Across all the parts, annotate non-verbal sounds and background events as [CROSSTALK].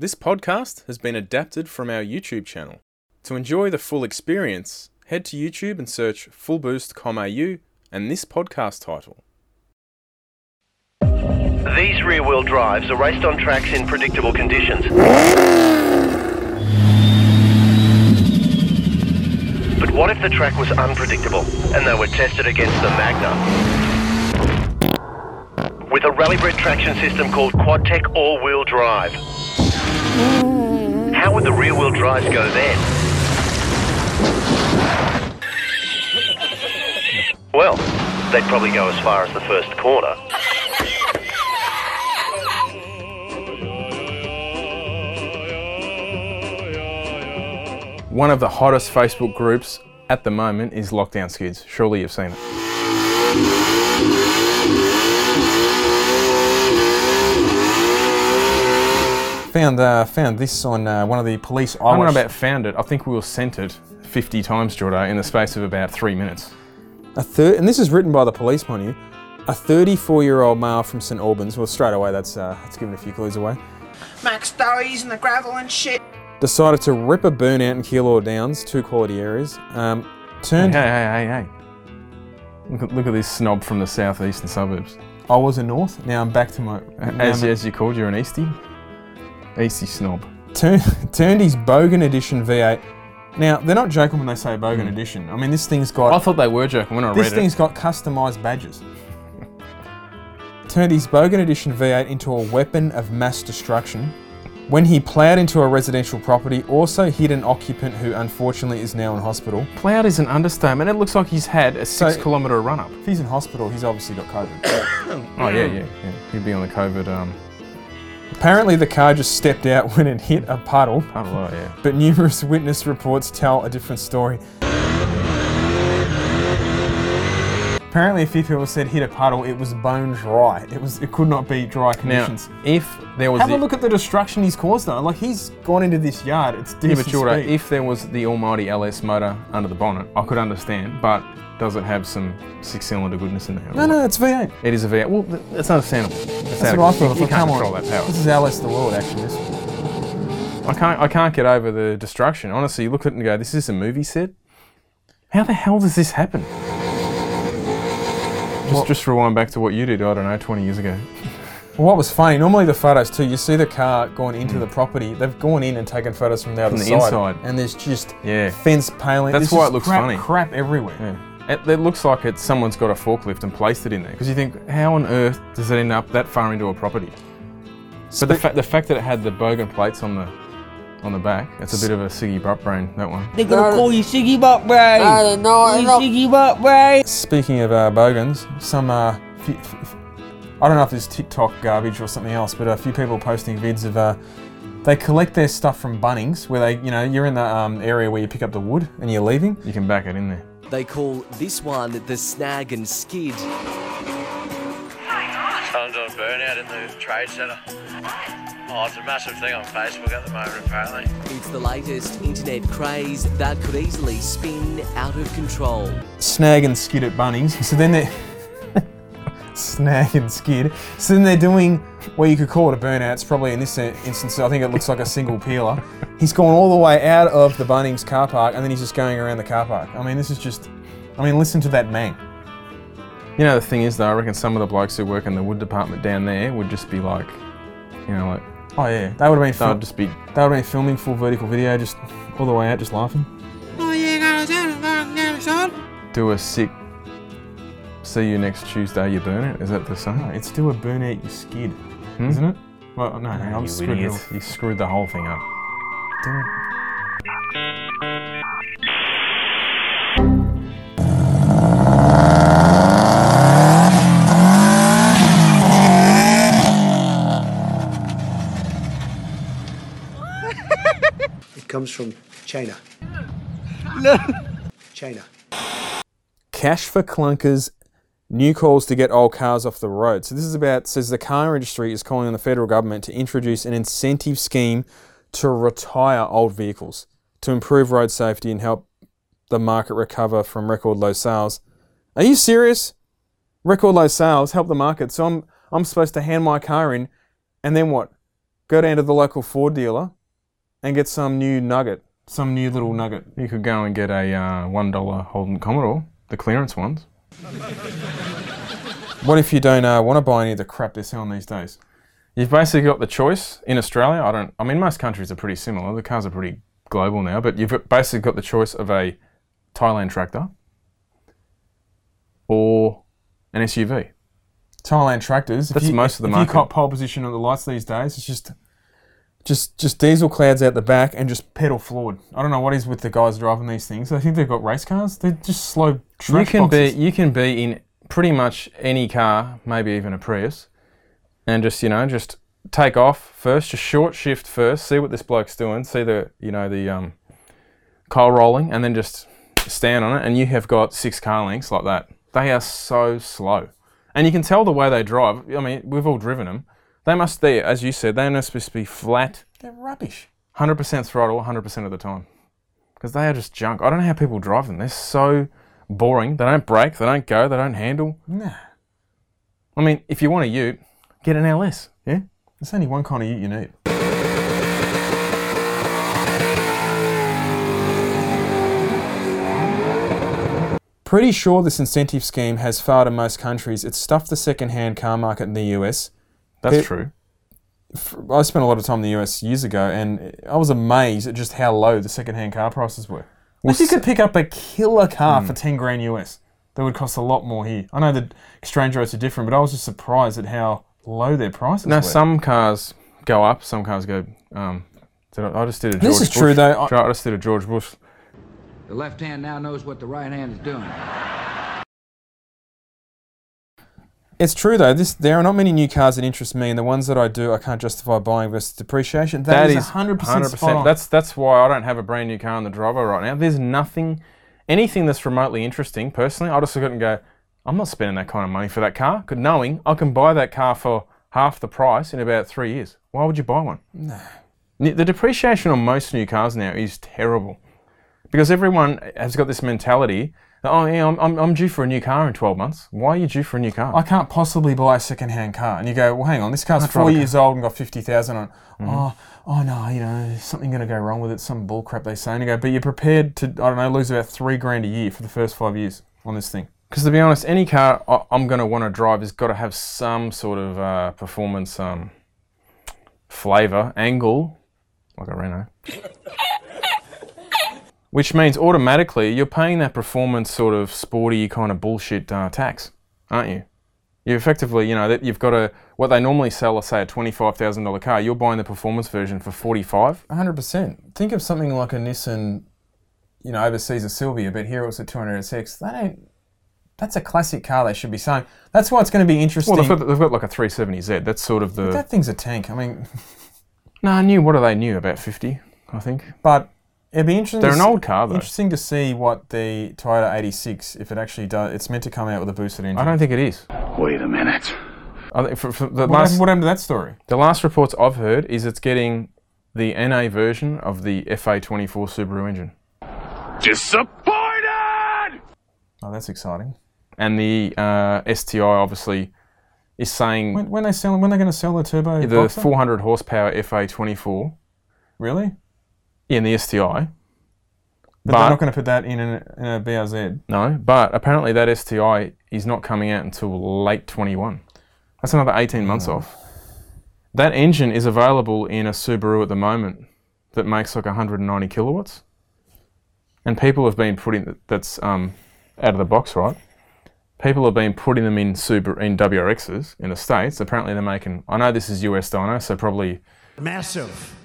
This podcast has been adapted from our YouTube channel. To enjoy the full experience, head to YouTube and search Full Boost and this podcast title. These rear wheel drives are raced on tracks in predictable conditions. But what if the track was unpredictable and they were tested against the Magna? With a rally-bred traction system called Quadtech all-wheel drive. How would the rear-wheel drives go then? Well, they'd probably go as far as the first corner. One of the hottest Facebook groups at the moment is Lockdown Skids. Surely you've seen it. Found uh, found this on uh, one of the police. I don't know about found it. I think we were sent it 50 times, Jordo, in the space of about three minutes. a third, and this is written by the police, mind you. A 34-year-old male from St Albans. Well, straight away, that's uh, that's giving a few clues away. Max Dowies and the gravel and shit. Decided to rip a burnout in Keilor Downs, two quality areas. Um, turned. Hey, hey, hey, hey. Look at, look at this snob from the southeastern suburbs. I was a north. Now I'm back to my. As, I'm- as you called, you're an Eastie? Eastie snob. Turn, [LAUGHS] turned his Bogan Edition V8. Now they're not joking when they say Bogan Edition. I mean, this thing's got. I thought they were joking when I read This read thing's it. got customized badges. Turned his Bogan Edition V8 into a weapon of mass destruction when he ploughed into a residential property, also hit an occupant who unfortunately is now in hospital. Plowed is an understatement. It looks like he's had a six So- kilometre run up. If he's in hospital, he's obviously got COVID. [COUGHS] Oh, yeah, yeah, yeah. He'd be on the COVID um, Apparently, the car just stepped out [LAUGHS] when it hit a puddle, puddle. Oh, yeah. but numerous [LAUGHS] witness reports tell a different story. Apparently, a few people said hit a puddle, it was bone dry. It was, it could not be dry Now, conditions. if there was Have a look at the destruction he's caused though. Like he's gone into this yard. It's yeah, but speed. if there was the almighty LS motor under the bonnet, I could understand. But does it have some six-cylinder goodness in there? no, no, it's V8. It is a V8. Well, th- that's understandable. That's, That's what I thought. You, you can't come control on. that power. This is Alice the World, actually. This. I can't. I can't get over the destruction. Honestly, you look at it and go, "This is a movie set." How the hell does this happen? Just, just rewind back to what you did. I don't know, 20 years ago. Well, what was funny? Normally the photos too. You see the car going into mm. the property. They've gone in and taken photos from the other. From the side, inside. and there's just Yeah. fence paling. That's There's why it looks crap, funny. Crap everywhere. Yeah. It, it looks like it's someone's got a forklift and placed it in there because you think, how on earth does it end up that far into a property? But the, fa- the fact that it had the bogan plates on the on the back, it's a bit of a Siggy butt brain. That one. They're gonna call you Siggy Butt brain. I don't. You I don't- Siggy Butt Bray. Speaking of uh, bogans, some uh, few, f- f- I don't know if it's TikTok garbage or something else, but a few people posting vids of uh, they collect their stuff from Bunnings, where they, you know, you're in the um, area where you pick up the wood and you're leaving. You can back it in there. They call this one the snag and skid. Someone's on burnout in the trade centre. Oh, it's a massive thing on Facebook at the moment, apparently. It's the latest internet craze that could easily spin out of control. snag and skid at Bunnings. [LAUGHS] So then they're snag and skid. So then they're doing what you could call it a burnout. It's probably in this instance, I think it looks like a single peeler. He's gone all the way out of the Bunnings car park and then he's just going around the car park. I mean, this is just. I mean, listen to that man. You know, the thing is, though, I reckon some of the blokes who work in the wood department down there would just be like, you know, like Oh yeah, they would have been. they'll Fil- just be they would have been filming full vertical video, just all the way out, just laughing. do a sick. See you next Tuesday. You burn it. Is that the song? No, it's still a burnout, you skid, hmm? isn't it? Well, no, hang on, I'm you screwed. it You screwed the whole thing up. Damn it. [LAUGHS] It comes from China. China. Cash for clunkers, new calls to get old cars off the road. So this is about says the car industry is calling on the federal government to introduce an incentive scheme to retire old vehicles to improve road safety and help the market recover from record low sales. Are you serious? Record low sales help the market. So I'm I'm supposed to hand my car in and then what? go down to the local Ford dealer and get some new nugget, some new little nugget. You could go and get a uh, one dollar Holden Commodore, the clearance ones. [LAUGHS] What if you don't uh, want to buy any of the crap they're selling these days? You've basically got the choice in Australia. I don't. I mean, most countries are pretty similar. The cars are pretty global now, but you've basically got the choice of a Thailand tractor or an SUV. Thailand tractors. if That's you- most of the if market. you cop pole position on the lights these days, it's just, just, just diesel clouds out the back and just pedal forward. I don't know what is with the guys driving these things. I think they've got race cars. They're just slow. You can boxes. be you can be in pretty much any car, maybe even a Prius, and just you know just take off first, just short shift first, see what this bloke's doing, see the you know the um, coal rolling, and then just stand on it, and you have got six car lengths like that. They are so slow, and you can tell the way they drive. I mean, we've all driven them. They must be, as you said, they're not supposed to be flat, They're rubbish. hundred percent throttle, hundred percent of the time, because they are just junk. I don't know how people drive them. They're so boring. They don't brake. They don't go. They don't handle. Nah. I mean, if you want a Ute, get an LS. Yeah. There's only one kind of ute you need. Pretty sure this incentive scheme has failed in most countries. It's stuffed the second-hand car market in the US. That's Pe- true. I spent a lot of time in the US years ago, and I was amazed at just how low the second-hand car prices were. if you could pick up a killer car for ten grand US, that would cost a lot more here. I know the exchange rates are different, but I was just surprised at how low their prices are. Now, were. some cars go up, some cars go. Um, did I, I just did a George This is Bush. true, though. I- I just did a George Bush. The left hand now knows what the right hand is doing. It's true though. This there are not many new cars that interest me, and the ones that I do, I can't justify buying versus depreciation. that is hundred percent. That's that's why I don't have a brand new car in the driveway right now. There's nothing, anything that's remotely interesting. Personally, I just look at it and go, I'm not spending that kind of money for that car. 'cause knowing I can buy that car for half the price in about three years. Why would you buy one? No. The depreciation on most new cars now is terrible because everyone has got this mentality. That, Oh yeah, I'm, I'm, I'm due for a new car in 12 months. Why are you due for a new car? I can't possibly buy a second-hand car, and you go, well, hang on, this car's four rather- years old and got fifty thousand on. it. Mm-hmm. Oh, oh no, you know, there's something going to go wrong with it. Some bull crap they say, and you go, but you're prepared to, I don't know, lose about three grand a year for the first five years on this thing. Because to be honest, any car I- I'm going to want to drive has got to have some sort of uh, performance um, flavour, angle, like a Renault. [LAUGHS] Which means automatically you're paying that performance sort of sporty kind of bullshit uh, tax, aren't you? You effectively, you know, that you've got a what they normally sell, let's say a twenty-five thousand dollar car. You're buying the performance version for forty-five. hundred percent. Think of something like a Nissan, you know, overseas a Silvia, but here it was a 206. That ain't. That's a classic car. They should be saying. That's why it's going to be interesting. Well, they've got, they've got like a 370Z. That's sort of the. that thing's a tank. I mean, No, I knew. What are they new? About 50, I think. but it'd be interesting. They're an old car, though. Interesting to see what the Toyota 86, if it actually does. It's meant to come out with a boosted engine. I don't think it is. Wait a minute. I think for, for the What, last happened, what happened to that story? the last reports I've heard is it's getting the NA version of the FA24 Subaru engine, Disappointed! Oh, that's exciting. and the uh, STI obviously is saying When, when they sell, when they're going to sell the turbo? the Boxer? 400 horsepower FA24 Really? In the STI. But, But- they're not going to put that in a, in a BRZ. No, but apparently that STI is not coming out until late 21. That's another 18 months off. That engine is available in a Subaru at the moment that makes like 190 kilowatts. And people have been putting that's um, out of the box, right? People have been putting them in Subaru in WRXs in the states. Apparently, they're making. I know this is US dyno, so probably Massive.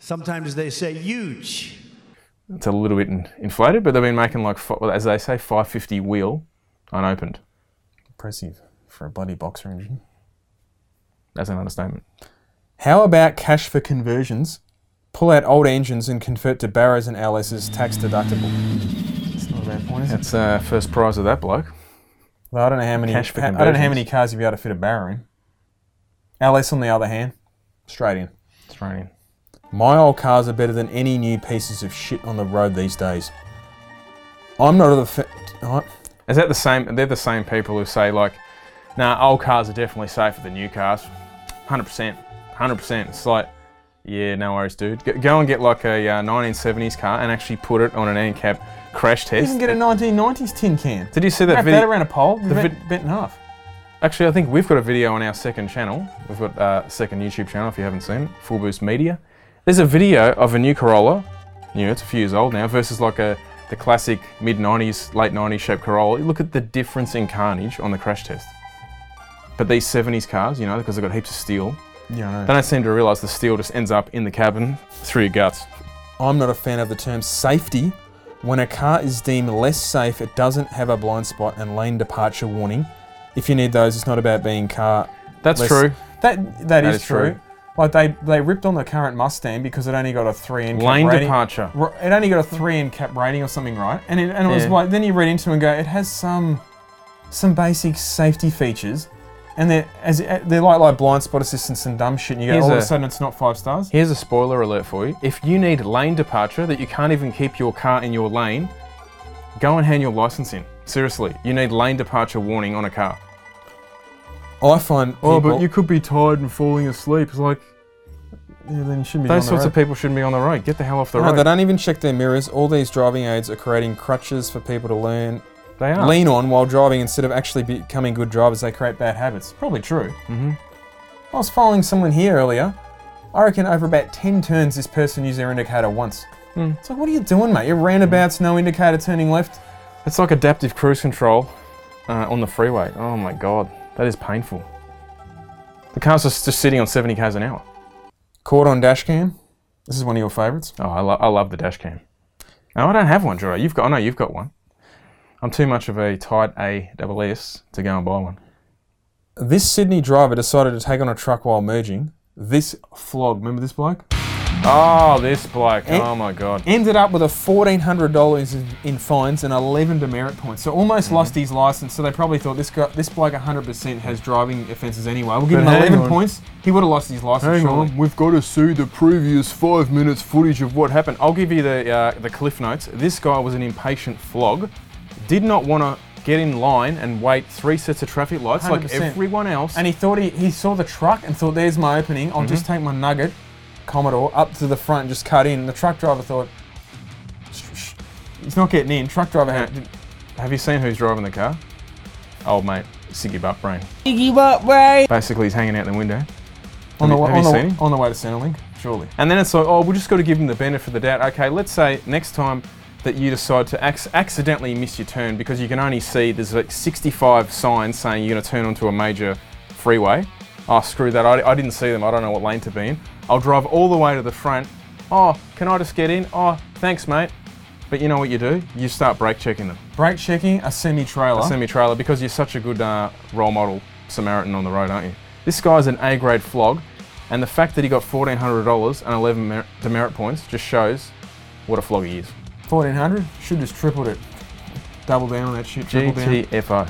Sometimes they say huge. it's a little bit inflated, but they've been making like, as they say, 550 wheel unopened. Impressive for a bloody boxer engine. That's an understatement. How about cash for conversions? Pull out old engines and convert to Barras and LS's tax deductible. It's not a bad point, is it? That's uh, first prize of that bloke. Well, I don't know how many. Cash for I don't know how many cars you'd be able to fit a Barra in. LS, on the other hand, straight in. Straight raining. My old cars are better than any new pieces of shit on the road these days. I'm not of the. Fa-. Is that the same? They're the same people who say like, "Nah, old cars are definitely safer than new cars." Hundred percent, hundred percent. It's like Yeah, no worries, dude. Go, and get like a uh, 1970s car and actually put it on an ANCAP crash test. You can get a 1990s tin can. Did you see that Wrap video? that around a pole, the bent, vid- bent in half. Actually, I think we've got a video on our second channel. We've got uh, a second YouTube channel if you haven't seen it, Full Boost Media. There's a video of a new Corolla, you know, it's a few years old now, versus like a the classic mid 90s, late 90s shaped Corolla. Look at the difference in carnage on the crash test. But these 70s cars, you know, because they've got heaps of steel, Yeah, they don't seem to realise the steel just ends up in the cabin through your guts. I'm not a fan of the term safety. When a car is deemed less safe, it doesn't have a blind spot and lane departure warning. If you need those, it's not about being car. That's less- true. That that is, is true. true. Like they they ripped on the current Mustang because it only got a three N Lane rating. departure. R- It only got a three ANCAP rating or something, right? And it, and it was Yeah. like then you read into it and go, it has some some basic safety features, and they're as uh, they're like like blind spot assistance and dumb shit. And you go, Here's all of a- a sudden it's not five stars. Here's a spoiler alert for you. If you need lane departure that you can't even keep your car in your lane, go and hand your license in. Seriously, you need lane departure warning on a car. I find oh, people, could be tired and falling asleep. It's like yeah, then you shouldn't be those doing sorts the of people shouldn't be on the road. Get the hell off the No, road. they don't even check their mirrors. All these driving aids are creating crutches for people to learn They are. lean on while driving instead of actually becoming good drivers. They create bad habits. Probably true. Mhm. I was following someone here earlier. I reckon over about ten turns, this person used their indicator once. Hmm. It's like, what are you doing, mate? You're roundabouts, no indicator, turning left. It's like adaptive cruise control uh, on the freeway. Oh my god, that is painful. The car's just, just sitting on 70 k's an hour. Caught on dash cam. This is one of your favourites. Oh, I, lo- I love the dash cam. No, I don't have one, Juro. You've got. Oh, I know you've got one. I'm too much of a tight A double S to go and buy one. This Sydney driver decided to take on a truck while merging. This flog, remember this bloke? Oh, this bloke. Eh? Oh my god. ended up with a fourteen hundred dollars in, in fines and eleven demerit points. So almost Mm-hmm. lost his license. So they probably thought this guy, this bloke, hundred percent has driving offences anyway. We'll give But him hang eleven on. points. He would have lost his license. Hang surely. we've got to see the previous five minutes footage of what happened. I'll give you the uh, the cliff notes. This guy was an impatient flog, did not want to get in line and wait three sets of traffic lights like 100%. everyone else. And he thought he, he saw the truck and thought, "There's my opening. I'll Mm-hmm. just take my nugget, Commodore, up to the front and just cut in." The truck driver thought, "Shh, shh, "He's not getting in." Truck driver had. Have you seen who's driving the car? Old mate, Siggy Butt Brain. Iggy Butt Brain. Basically, he's hanging out the window. On the, you- have on, you the, seen him? on the way to Centrelink, surely. And then it's like, oh, we just got to give him the benefit of the doubt. Okay, let's say next time that you decide to ac- accidentally miss your turn because you can only see there's like 65 signs saying you're going to turn onto a major freeway. Oh, screw that. I, I didn't see them. I don't know what lane to be in. I'll drive all the way to the front. Oh, can I just get in? Oh, thanks, mate. But you know what you do? You start brake checking them. Brake checking a semi trailer. A semi trailer because you're such a good uh, role model Samaritan on the road, aren't you? This guy's an A grade flog, and the fact that he got $1,400 and 11 mer- demerit points just shows what a flog he is. 1400 should just tripled it. Double down on that shit. GTFO.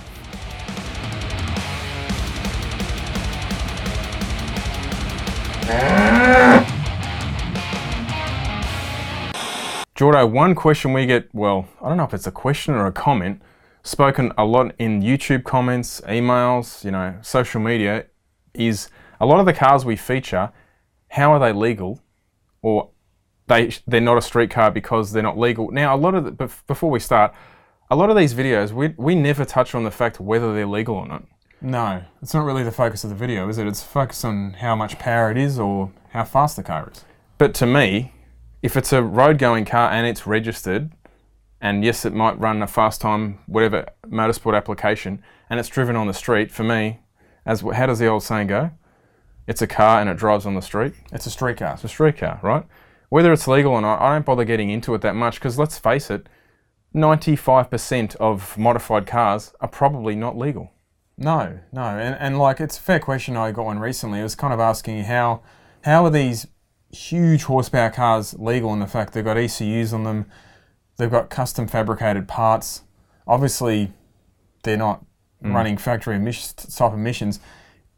Jordo, one question we get, well, I don't know if it's a question or a comment, spoken a lot in YouTube comments, emails, you know, social media, is a lot of the cars we feature, how are they legal? Or they, they're not a street car because they're not legal. Now, a lot of the, before we start, a lot of these videos, we, we never touch on the fact whether they're legal or not. No, it's not really the focus of the video, is it? It's focused on how much power it is or how fast the car is. But to me, if it's a road going car and it's registered, and yes, it might run a fast time, whatever motorsport application, and it's driven on the street, for me, as how does the old saying go? It's a car and it drives on the street. It's a street car. It's a street car, right? Whether it's legal or not, I don't bother getting into it that much because let's face it, 95% of modified cars are probably not legal. No, no, and, and like it's a fair question. I got one recently. It was kind of asking how how are these huge horsepower cars legal in the fact they've got ECUs on them, they've got custom fabricated parts. Obviously, they're not mm. running factory emission, type emissions.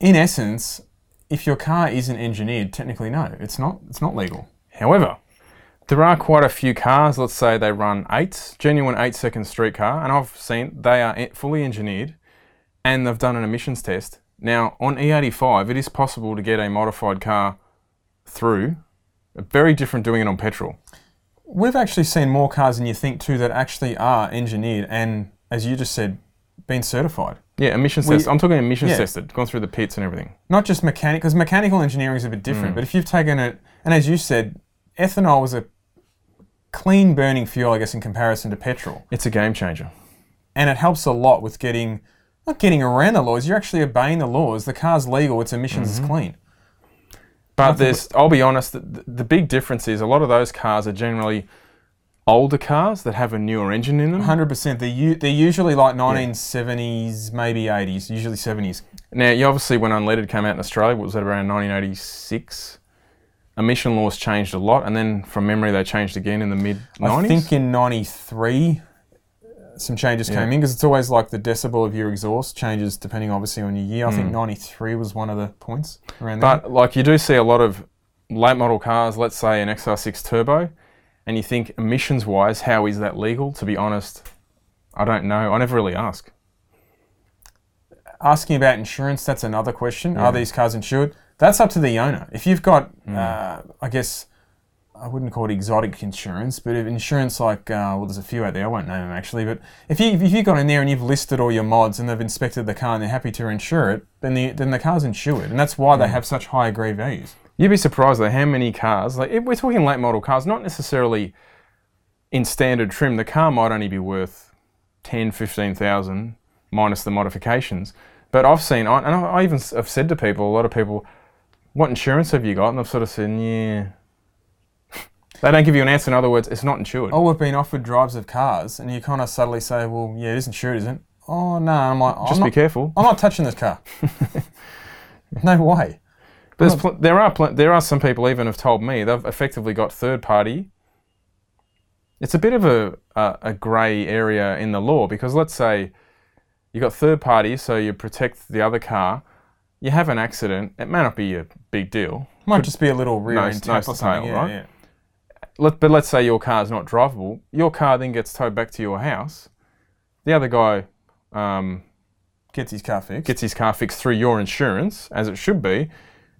In essence, if your car isn't engineered, technically no, it's not. It's not legal. However, there are quite a few cars, let's say they run eights, genuine eight second street car, and I've seen they are fully engineered and they've done an emissions test. Now, on E85, it is possible to get a modified car through Very different doing it on petrol. We've actually seen more cars than you think too that actually are engineered and, as you just said, been certified. Yeah, emissions We- test. I'm talking emissions yeah. tested, gone through the pits and everything. Not just mechanic, because mechanical engineering is a bit Mm. different. But if you've taken it, and as you said, ethanol was a clean burning fuel, I guess, in comparison to petrol, It's a game changer. and it helps a lot with getting not getting around the laws. You're actually obeying the laws. The car's legal. Its emissions Mm-hmm. is clean. But there's, I'll be honest, the, the big difference is a lot of those cars are generally older cars that have a newer engine in them. Hundred percent. They're u- they're usually like 1970s, maybe 80s, usually 70s. Now, you obviously, when unleaded came out in Australia, what was that around 1986? Emission laws changed a lot, and then from memory, they changed again in the mid 90s. I think in '93, some changes Yeah. came in because it's always like the decibel of your exhaust changes depending, obviously, on your year. I think '93 was one of the points around there. But like you do see a lot of late model cars, let's say an XR6 Turbo, and you think emissions wise, how is that legal? To be honest, I don't know. I never really ask. asking about insurance, that's another question. Are these cars insured? That's up to the owner. If you've got, Hmm. uh, I guess, I wouldn't call it exotic insurance, but if insurance like, uh, well, there's a few out there. I won't name them actually, but if you if you've got in there and you've listed all your mods and they've inspected the car and they're happy to insure it, then the then the car's insured, and that's why they Hmm. have such high agree values. You'd be surprised though how many cars, like if we're talking late model cars, not necessarily in standard trim, the car might only be worth 10, 15,000 minus the modifications. But I've seen, I- and I I even have said to people, a lot of people, what insurance have you got? And I've sort of said, yeah. They don't give you an answer. In other words, it's not insured. Oh, we've been offered drives of cars, and you kind of subtly say, well, yeah, it isn't insured, isn't it? Oh no, I'm like, Just I'm be not, careful. I'm not touching this car. [LAUGHS] no way. There's pl- there are pl- there are some people even have told me they've effectively got third party. It's a bit of a a, a grey area in the law because let's say you got third party, so you protect the other car. You have an accident. It may not be a big deal. Might just be a little rear end tap or something. tail, yeah, right? yeah. Let, but let's say your car's not drivable. Your car then gets towed back to your house. The other guy um, Gets his car fixed. gets his car fixed through your insurance, as it should be,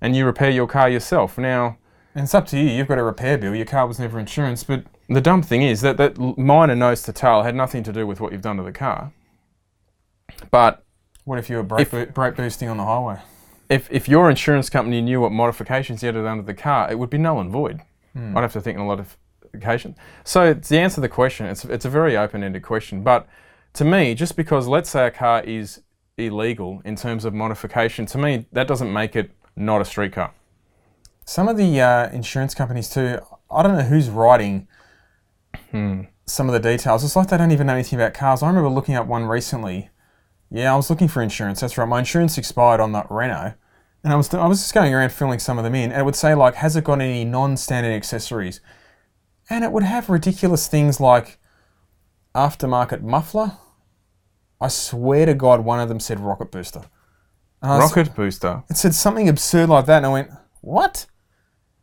and you repair your car yourself. Now, And it's up to you. You've got a repair bill. Your car was never insurance, but The dumb thing is that that minor nose to tail had nothing to do with what you've done to the car. But what if you were brake, If- bo- brake boosting on the highway? if, if your insurance company knew what modifications you had done to the car, it would be null and void. Hmm. I'd have to think on a lot of occasions. So to answer the question, it's, it's a very open-ended question. But to me, just because let's say a car is illegal in terms of modification, to me that doesn't make it not a street car. Some of the uh, insurance companies too. I don't know who's writing Hmm. some of the details. It's like they don't even know anything about cars. I remember looking up one recently. Yeah, I was looking for insurance. That's right. My insurance expired on that Renault, and I was I was just going around filling some of them in, and it would say like, has it got any non-standard accessories? And it would have ridiculous things like aftermarket muffler. I swear to God, one of them said rocket booster. I was- Rocket booster. it said something absurd like that, and I went, "What?"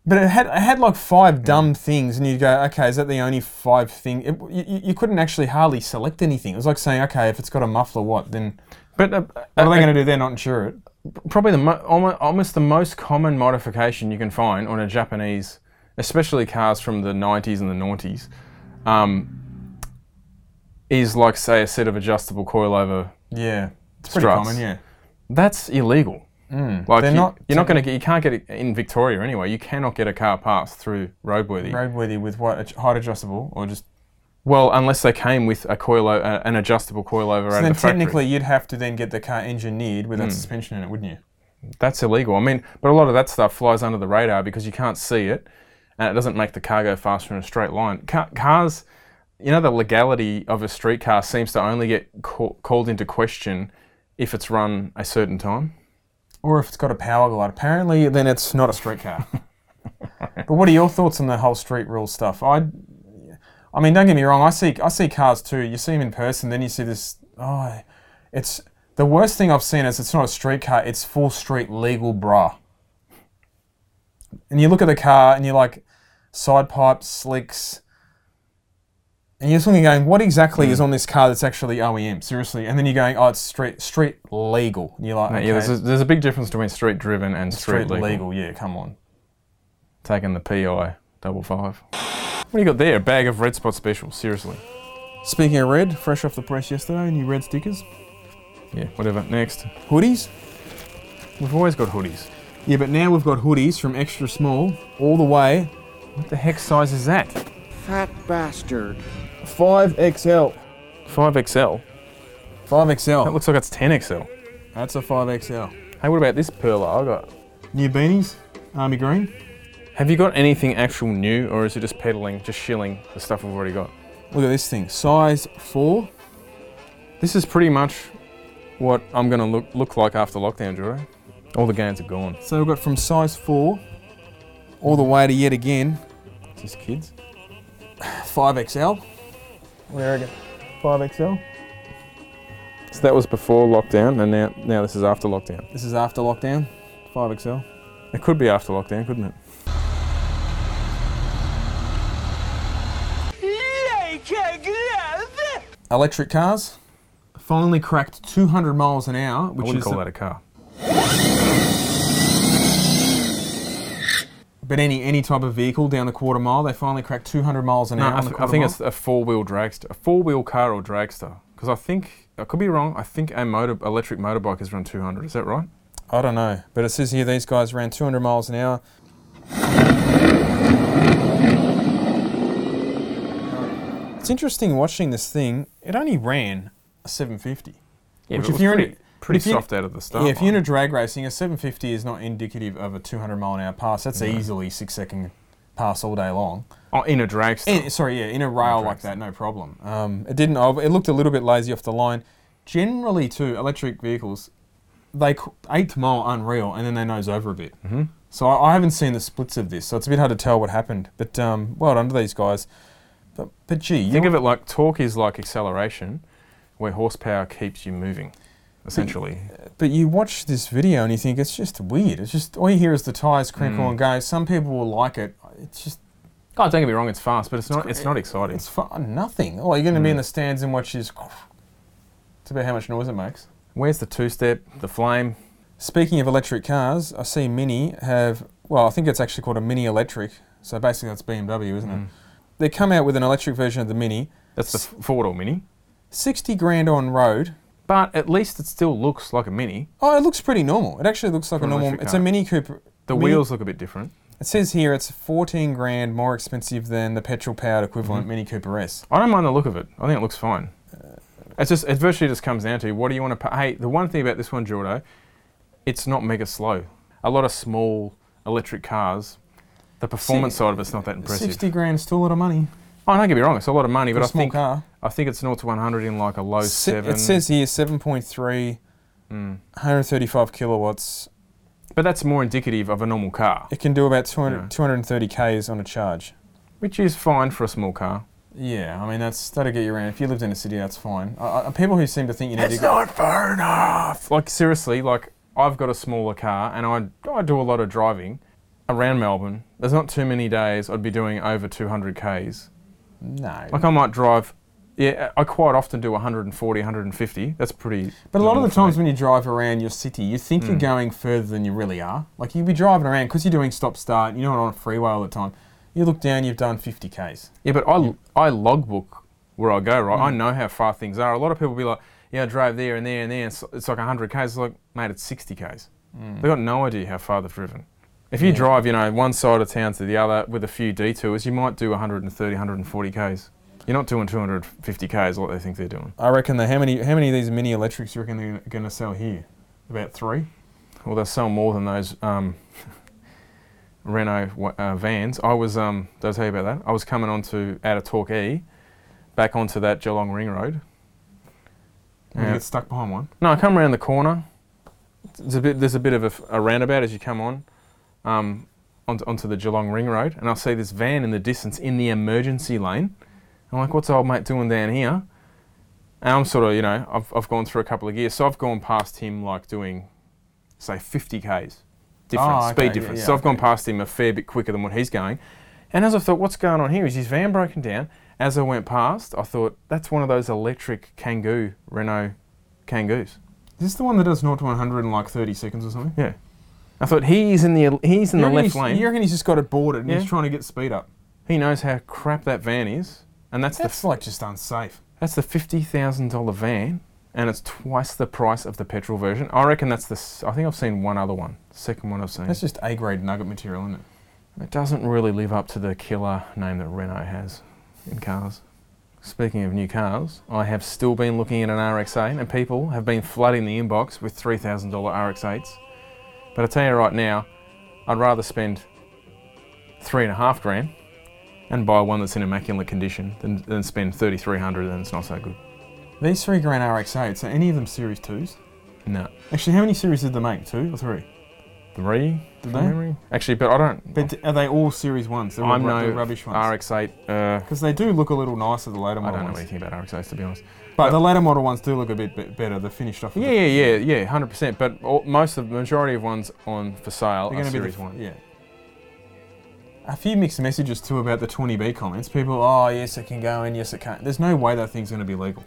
But it had it had like five dumb things, and you'd go, "Okay, is that the only five thing?" It, you, you you couldn't actually hardly select anything. It was like saying, "Okay, if it's got a muffler, what then?" But uh, What are they going to do? They're not insure it. Probably the mo- almost, almost the most common modification you can find on a Japanese, especially cars from the 90s and the noughties, um, is like say a set of adjustable coilover. Yeah, it's pretty Struts. common. Yeah, That's illegal. Like They're you, not you're not going to get. You can't get it in Victoria anyway. You cannot get a car passed through roadworthy. roadworthy with what a height adjustable or just. Well, unless they came with a coilo, uh, an adjustable coilover So then the factory. technically, you'd have to then get the car engineered with that suspension in it, wouldn't you? That's illegal. I mean, but a lot of that stuff flies under the radar because you can't see it, and it doesn't make the car go faster in a straight line. Ca- cars, you know, the legality of a street car seems to only get ca- called into question if it's run a certain time. Or if it's got a power glide. Apparently, then it's not a street car. [LAUGHS] but what are your thoughts on the whole street rule stuff? I, I mean, don't get me wrong. I see, I see cars too. You see them in person, then you see this. Oh, it's the worst thing I've seen is it's not a street car. It's full street legal bra. And you look at the car and you're like, side pipes, slicks. And you're just looking going, what exactly is hmm. on this car that's actually OEM? Seriously. And then you're going, oh, it's street street legal. And you're like, okay, Yeah, there's a, there's a big difference between street driven and street, street legal. legal. Yeah, come on. Taking the PI. double five. What do you got there? A bag of red spot specials. Seriously. Speaking of red, fresh off the press yesterday, new red stickers. Yeah. Whatever. Next. Hoodies. We've always got hoodies. Yeah, but now we've got hoodies from extra small all the way What the heck size is that? Fat bastard. 5XL. Five XL. 5XL. That looks like it's ten XL. That's a 5XL. Hey, what about this perla I got? New beanies, army green. Have you got anything actual new, or is it just peddling, just shilling the stuff we've already got? Look at this thing, size 4. This is pretty much what I'm going to look look like after lockdown, Jordan. All the gains are gone. So we've got from size 4 all the way to yet again Just kids. 5XL. Where again? 5XL. So that was before lockdown, and now now this is after lockdown. This is after lockdown. 5XL. It could be after lockdown, couldn't it? Electric cars finally cracked 200 miles an hour, which I which wouldn't is call the- that a car. but any any type of vehicle down the quarter mile, they finally cracked 200 miles an No, hour. I, on the th- I quarter think mile. it's a four-wheel dragster, a four-wheel car or dragster. Because I think I could be wrong. I think a motor electric motorbike is around 200. Is that right? I don't know, but it says here these guys ran 200 miles an hour. It's interesting watching this thing. It only ran a 750. Yeah, Which if you're in pretty, a- pretty soft out of the start. yeah, if you're in a drag racing, a 750 is not indicative of a 200 mile an hour pass. That's easily six second pass all day long. oh, in a dragster. In, sorry, yeah, in a rail like that, no problem. Um, it didn't. oh, It looked a little bit lazy off the line. Generally, too, electric vehicles, they eight mile unreal, and then they nose over a bit. Mm-hmm. So I, I haven't seen the splits of this, so it's a bit hard to tell what happened. But um, well done to these guys. But, but gee, Think of it like torque is like acceleration, where horsepower keeps you moving, essentially. But you watch this video and you think it's just weird. It's just all you hear is the tires crinkle Mm. and go. Some people will like it. It's just Oh, don't get me wrong, it's fast, but it's not. It's not exciting. it's. Nothing. Oh, you're going to be in Mm. the stands and watch this. It's about how much noise it makes. Where's the two-step, the flame? Speaking of electric cars, I see Mini have. Well, I think it's actually called a Mini Electric. So basically, that's BMW, isn't Mm. it? They come out with an electric version of the Mini. That's the f- four-door mini. Sixty grand on road. But at least it still looks like a mini. Oh, it looks pretty normal. It actually looks like For a normal. It's a Mini Cooper. The Mini- wheels look a bit different. It says here it's 14 grand more expensive than the petrol powered equivalent Mm-hmm. Mini Cooper S. I don't mind the look of it. I think it looks fine. It's just it virtually just comes down to what do you want to pay. Hey, the one thing about this one, Jordo, it's not mega slow. A lot of small electric cars, the performance side of it's not that impressive. 60 grand is still a lot of money Oh, don't get me wrong, it's a lot of money, but a I small think car. I think it's 0 to 100 in like a low Se- seven. It says here 7.3, Mm. 135 kilowatts. But that's more indicative of a normal car, It can do about 200, Yeah. 230 k's on a charge. which is fine for a small car. Yeah, I mean that's that'll get you around. If you lived in a city, that's fine. Uh, uh, people who seem to think you need to go, not far enough. Like seriously, like I've got a smaller car and I I do a lot of driving around Melbourne. There's not too many days I'd be doing over 200 k's. no. Like I might drive. Yeah, I quite often do 140, 150. That's pretty. But a lot of the me. times when you drive around your city, you think you're Mm. going further than you really are. Like you'd be driving around because you're doing stop start. You're not on a freeway all the time. You look down, you've done 50 k's. Yeah, but I I logbook where I go. Right, I Mm. know how far things are. A lot of people be like, "Yeah, I drove there and there and there." It's, it's like 100 k's. It's like, mate, it's 60 k's. They've got no idea how far they've driven. If you drive, you know, one side of town to the other with a few detours, you might do 130, 140 k's. You're not doing 250 k's like they think they're doing. I reckon that how many how many of these mini electrics do you reckon they're going to sell here? About three. Well, they'll sell more than those um, [LAUGHS] Renault uh, vans. I was, um, did I tell you about that? I was coming onto out of Torque E, back onto that Geelong Ring Road. And you get stuck behind one. No, I come around the corner. There's a bit, there's a bit of a, a roundabout as you come on, um, onto, onto the Geelong Ring Road, and I see this van in the distance in the emergency lane. I'm like, what's old mate doing down here? And I'm sort of, you know, I've, I've gone through a couple of gears, so I've gone past him like doing, say, 50 k's, different Oh, okay, speed difference. yeah, so I've gone past him a fair bit quicker than what he's going. And as I thought, what's going on here? Is his van broken down? As I went past, I thought that's one of those electric Kangoo Renault Kangoos. Is this the one that does 0 to 100 in like 30 seconds or something? Yeah. I thought he's in the he's in the left lane. You reckon he's just got it boarded and Yeah. he's trying to get speed up? He knows how crap that van is, and that's, That's the like just unsafe. that's the fifty thousand dollar van, and it's twice the price of the petrol version. I reckon that's the. s- I think I've seen one other one. Second one I've seen. That's just A grade nugget material, isn't it? It doesn't really live up to the killer name that Renault has in cars. Speaking of new cars, I have still been looking at an RX-8, and people have been flooding the inbox with three thousand dollar RX-8s. But I tell you right now, I'd rather spend three and a half grand and buy one that's in immaculate condition than, than spend thirty three hundred and it's not so good. These three grand RX-8s, are any of them Series 2s? No, Actually, how many series did they make? Two or three? Three. Did from they? memory? Actually, but I don't. But are they all Series 1s? They're I'm no the rubbish ones. RX-8. Uh, Because they do look a little nicer, the later I model don't know ones. anything about RX-8s to be honest. But the later model ones do look a bit, better. They're finished off. with Yeah, the- yeah, yeah, yeah, hundred percent. But all, most of the majority of ones on for sale They're are going to be Series the, One. Yeah. A few mixed messages too about the 20B comments. People, oh yes, it can go in, yes it can't. There's no way that thing's going to be legal.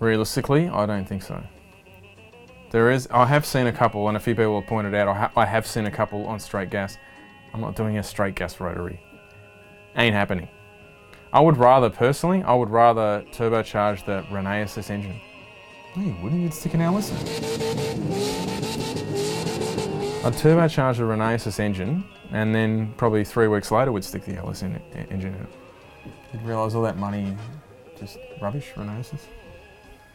Realistically, I don't think so. There is. I have seen a couple, and a few people have pointed out. I, ha- I have seen a couple on straight gas. I'm not doing a straight gas rotary. Ain't happening. I would rather, personally, I would rather turbocharge the SS engine. No, you wouldn't. You'd stick an in. I'd turbocharge the SS engine, and then probably three weeks later, would stick the in, engine in it. You'd realise all that money, just rubbish. Renesis.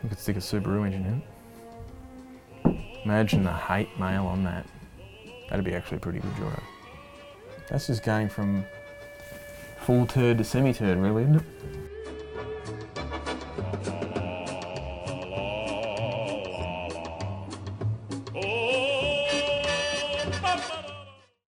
We could stick a Subaru engine in it. Imagine the hate mail on that. That'd be actually a pretty good, Jordo. That's just going from full turd to semi turd, really, isn't it?